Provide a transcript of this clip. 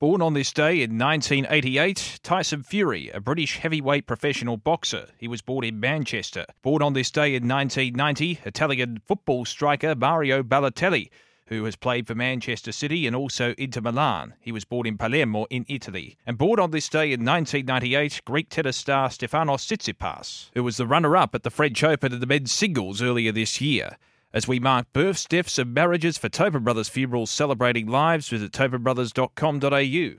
Born on this day in 1988, Tyson Fury, a British heavyweight professional boxer. He was born in Manchester. Born on this day in 1990, Italian football striker Mario Balotelli, who has played for Manchester City and also Inter Milan. He was born in Palermo in Italy. And born on this day in 1998, Greek tennis star Stefanos Tsitsipas, who was the runner-up at the French Open of the men's singles earlier this year. As we mark births, deaths, and marriages for Tobin Brothers Funerals celebrating lives, visit tobinbrothers.com.au.